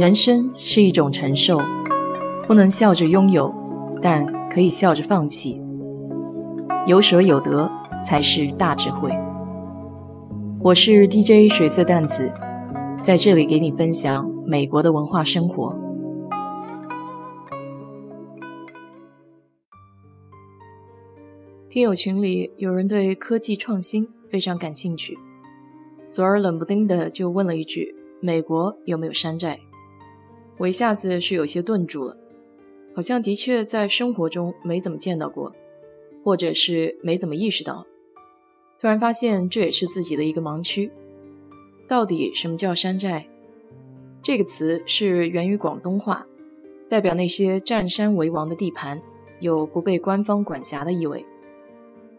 人生是一种承受，不能笑着拥有，但可以笑着放弃。有舍有得才是大智慧。我是 DJ 水色淡子，在这里给你分享美国的文化生活。听友群里有人对科技创新非常感兴趣，左耳冷不丁的就问了一句：“美国有没有山寨？”我一下子是有些顿住了，好像的确在生活中没怎么见到过，或者是没怎么意识到。突然发现这也是自己的一个盲区。到底什么叫山寨？这个词是源于广东话，代表那些占山为王的地盘，有不被官方管辖的意味。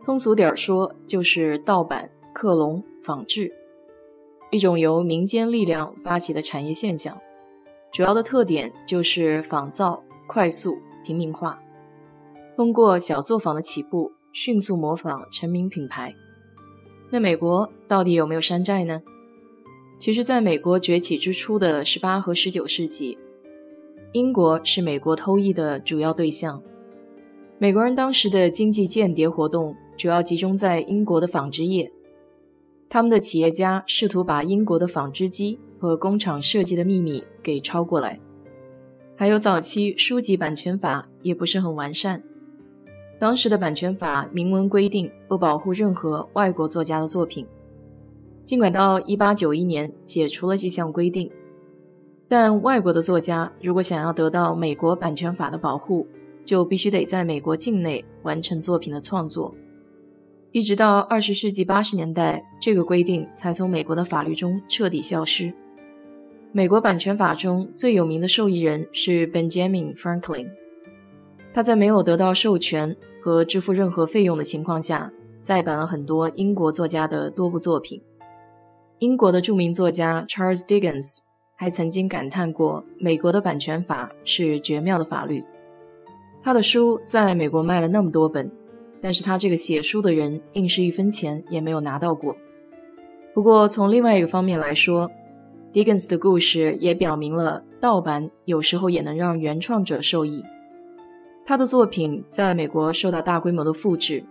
通俗点说，就是盗版、克隆、仿制，一种由民间力量发起的产业现象。主要的特点就是仿造、快速、平民化，通过小作坊的起步，迅速模仿成名品牌。那美国到底有没有山寨呢？其实，在美国崛起之初的十八和十九世纪，英国是美国偷艺的主要对象。美国人当时的经济间谍活动主要集中在英国的纺织业，他们的企业家试图把英国的纺织机。和工厂设计的秘密给抄过来，还有早期书籍版权法也不是很完善。当时的版权法明文规定不保护任何外国作家的作品，尽管到1891年解除了这项规定，但外国的作家如果想要得到美国版权法的保护，就必须得在美国境内完成作品的创作。一直到20世纪80年代，这个规定才从美国的法律中彻底消失。美国版权法中最有名的受益人是 Benjamin Franklin，他在没有得到授权和支付任何费用的情况下，再版了很多英国作家的多部作品。英国的著名作家 Charles Dickens 还曾经感叹过：“美国的版权法是绝妙的法律。”他的书在美国卖了那么多本，但是他这个写书的人硬是一分钱也没有拿到过。不过从另外一个方面来说，Dickens 的故事也表明了盗版有时候也能让原创者受益。他的作品在美国受到大规模的复制，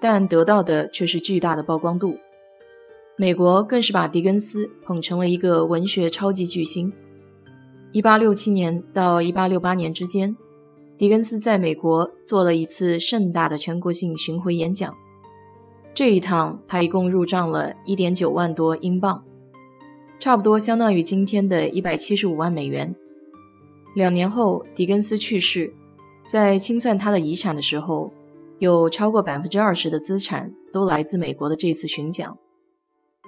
但得到的却是巨大的曝光度。美国更是把狄更斯捧成了一个文学超级巨星。1867年到1868年之间，狄更斯在美国做了一次盛大的全国性巡回演讲。这一趟，他一共入账了1.9万多英镑。差不多相当于今天的一百七十五万美元。两年后，狄更斯去世，在清算他的遗产的时候，有超过百分之二十的资产都来自美国的这次巡讲。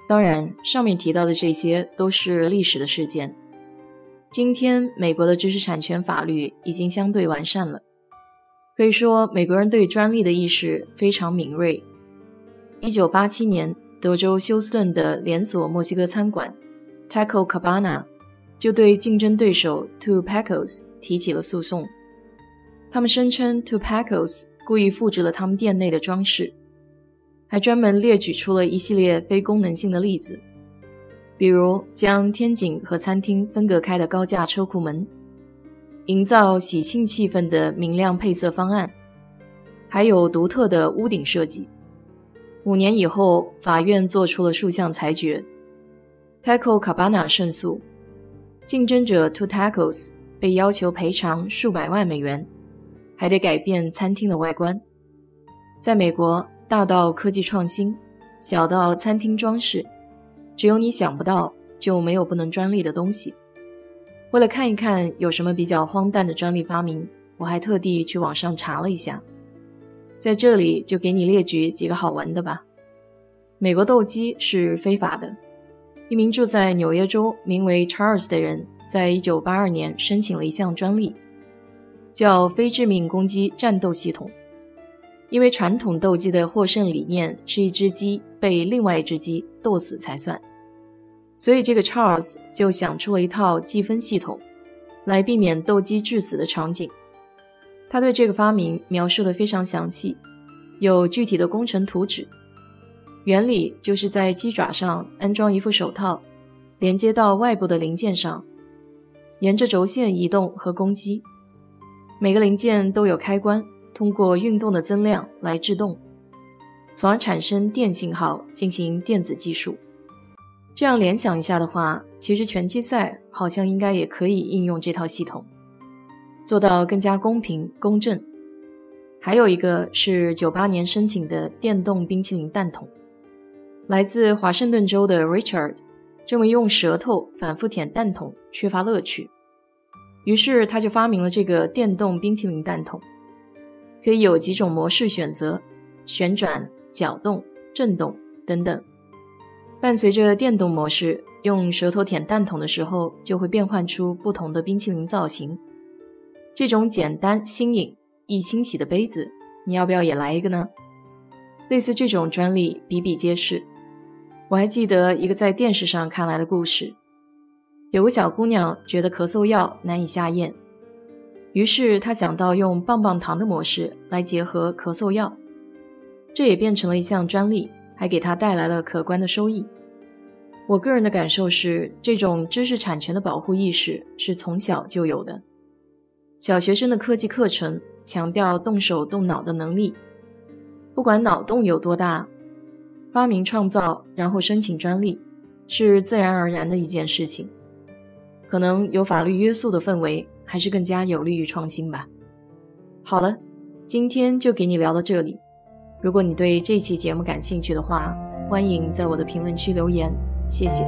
当然，上面提到的这些都是历史的事件。今天，美国的知识产权法律已经相对完善了，可以说美国人对专利的意识非常敏锐。一九八七年，德州休斯顿的连锁墨西哥餐馆。Taco Cabana 就对竞争对手 Two Pacos 提起了诉讼。他们声称 Two Pacos 故意复制了他们店内的装饰，还专门列举出了一系列非功能性的例子，比如将天井和餐厅分隔开的高架车库门，营造喜庆气氛的明亮配色方案，还有独特的屋顶设计。五年以后，法院做出了数项裁决。Taco Cabana 胜诉，竞争者 Two Tacos 被要求赔偿数百万美元，还得改变餐厅的外观。在美国，大到科技创新，小到餐厅装饰，只有你想不到，就没有不能专利的东西。为了看一看有什么比较荒诞的专利发明，我还特地去网上查了一下，在这里就给你列举几个好玩的吧。美国斗鸡是非法的。一名住在纽约州名为 Charles 的人，在1982年申请了一项专利，叫非致命攻击战斗系统。因为传统斗鸡的获胜理念是一只鸡被另外一只鸡斗死才算，所以这个 Charles 就想出了一套计分系统，来避免斗鸡致死的场景。他对这个发明描述的非常详细，有具体的工程图纸。原理就是在鸡爪上安装一副手套，连接到外部的零件上，沿着轴线移动和攻击。每个零件都有开关，通过运动的增量来制动，从而产生电信号进行电子计数。这样联想一下的话，其实拳击赛好像应该也可以应用这套系统，做到更加公平公正。还有一个是九八年申请的电动冰淇淋弹筒，来自华盛顿州的 Richard 认为用舌头反复舔蛋筒缺乏乐趣，于是他就发明了这个电动冰淇淋蛋筒，可以有几种模式选择：旋转、搅动、震动等等。伴随着电动模式，用舌头舔蛋筒的时候，就会变换出不同的冰淇淋造型。这种简单、新颖、易清洗的杯子，你要不要也来一个呢？类似这种专利比比皆是。我还记得一个在电视上看来的故事：有个小姑娘觉得咳嗽药难以下咽，于是她想到用棒棒糖的模式来结合咳嗽药，这也变成了一项专利。还给他带来了可观的收益。我个人的感受是，这种知识产权的保护意识是从小就有的。小学生的科技课程强调动手动脑的能力，不管脑洞有多大，发明创造然后申请专利是自然而然的一件事情。可能有法律约束的氛围，还是更加有利于创新吧。好了，今天就给你聊到这里。如果你对这期节目感兴趣的话，欢迎在我的评论区留言，谢谢。